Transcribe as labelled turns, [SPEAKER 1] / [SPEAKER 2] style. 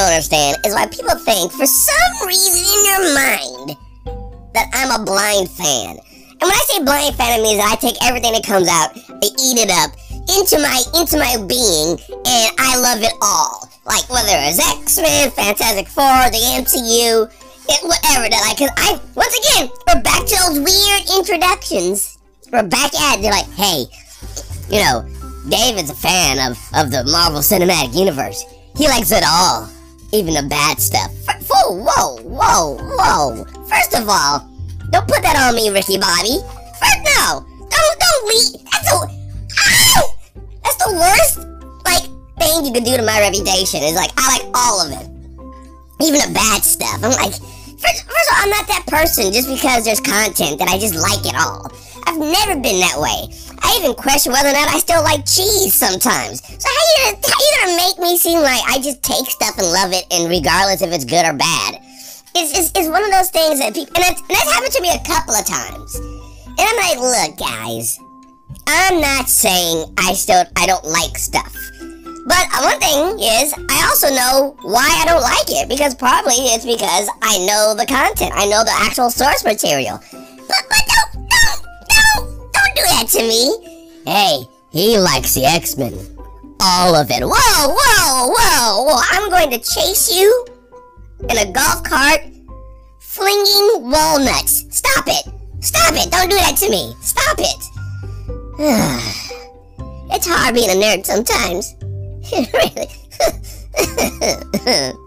[SPEAKER 1] understand is why people think, for some reason in your mind, that I'm a blind fan. And when I say blind fan, it means that I take everything that comes out, I eat it up into my into my being, and I love it all. Like whether it's X Men, Fantastic Four, the MCU, it, whatever that like. Cause I once again we're back to those weird introductions. We're back at it. They're like, hey, you know, David's a fan of of the Marvel Cinematic Universe. He likes it all, even the bad stuff. F- whoa, whoa, whoa, whoa! First of all, don't put that on me, Ricky Bobby. First, no, don't don't leave. That's the ow! That's the worst like thing you could do to my reputation. Is like I like all of it, even the bad stuff. I'm like, first, first of all, I'm not that person just because there's content that I just like it all. I've never been that way. I even question whether or not I still like cheese sometimes. So how you how you seem like I just take stuff and love it, and regardless if it's good or bad? It's, it's, it's one of those things that people, and that's, and that's happened to me a couple of times. And I'm like, look, guys, I'm not saying I still I don't like stuff. But one thing is, I also know why I don't like it because probably it's because I know the content. I know the actual source material. But, but don't, don't, don't, don't do that to me. Hey, he likes the X-Men. All of it. Whoa, whoa, whoa, whoa. I'm going to chase you in a golf cart flinging walnuts. Stop it. Stop it. Don't do that to me. Stop it. it's hard being a nerd sometimes. really.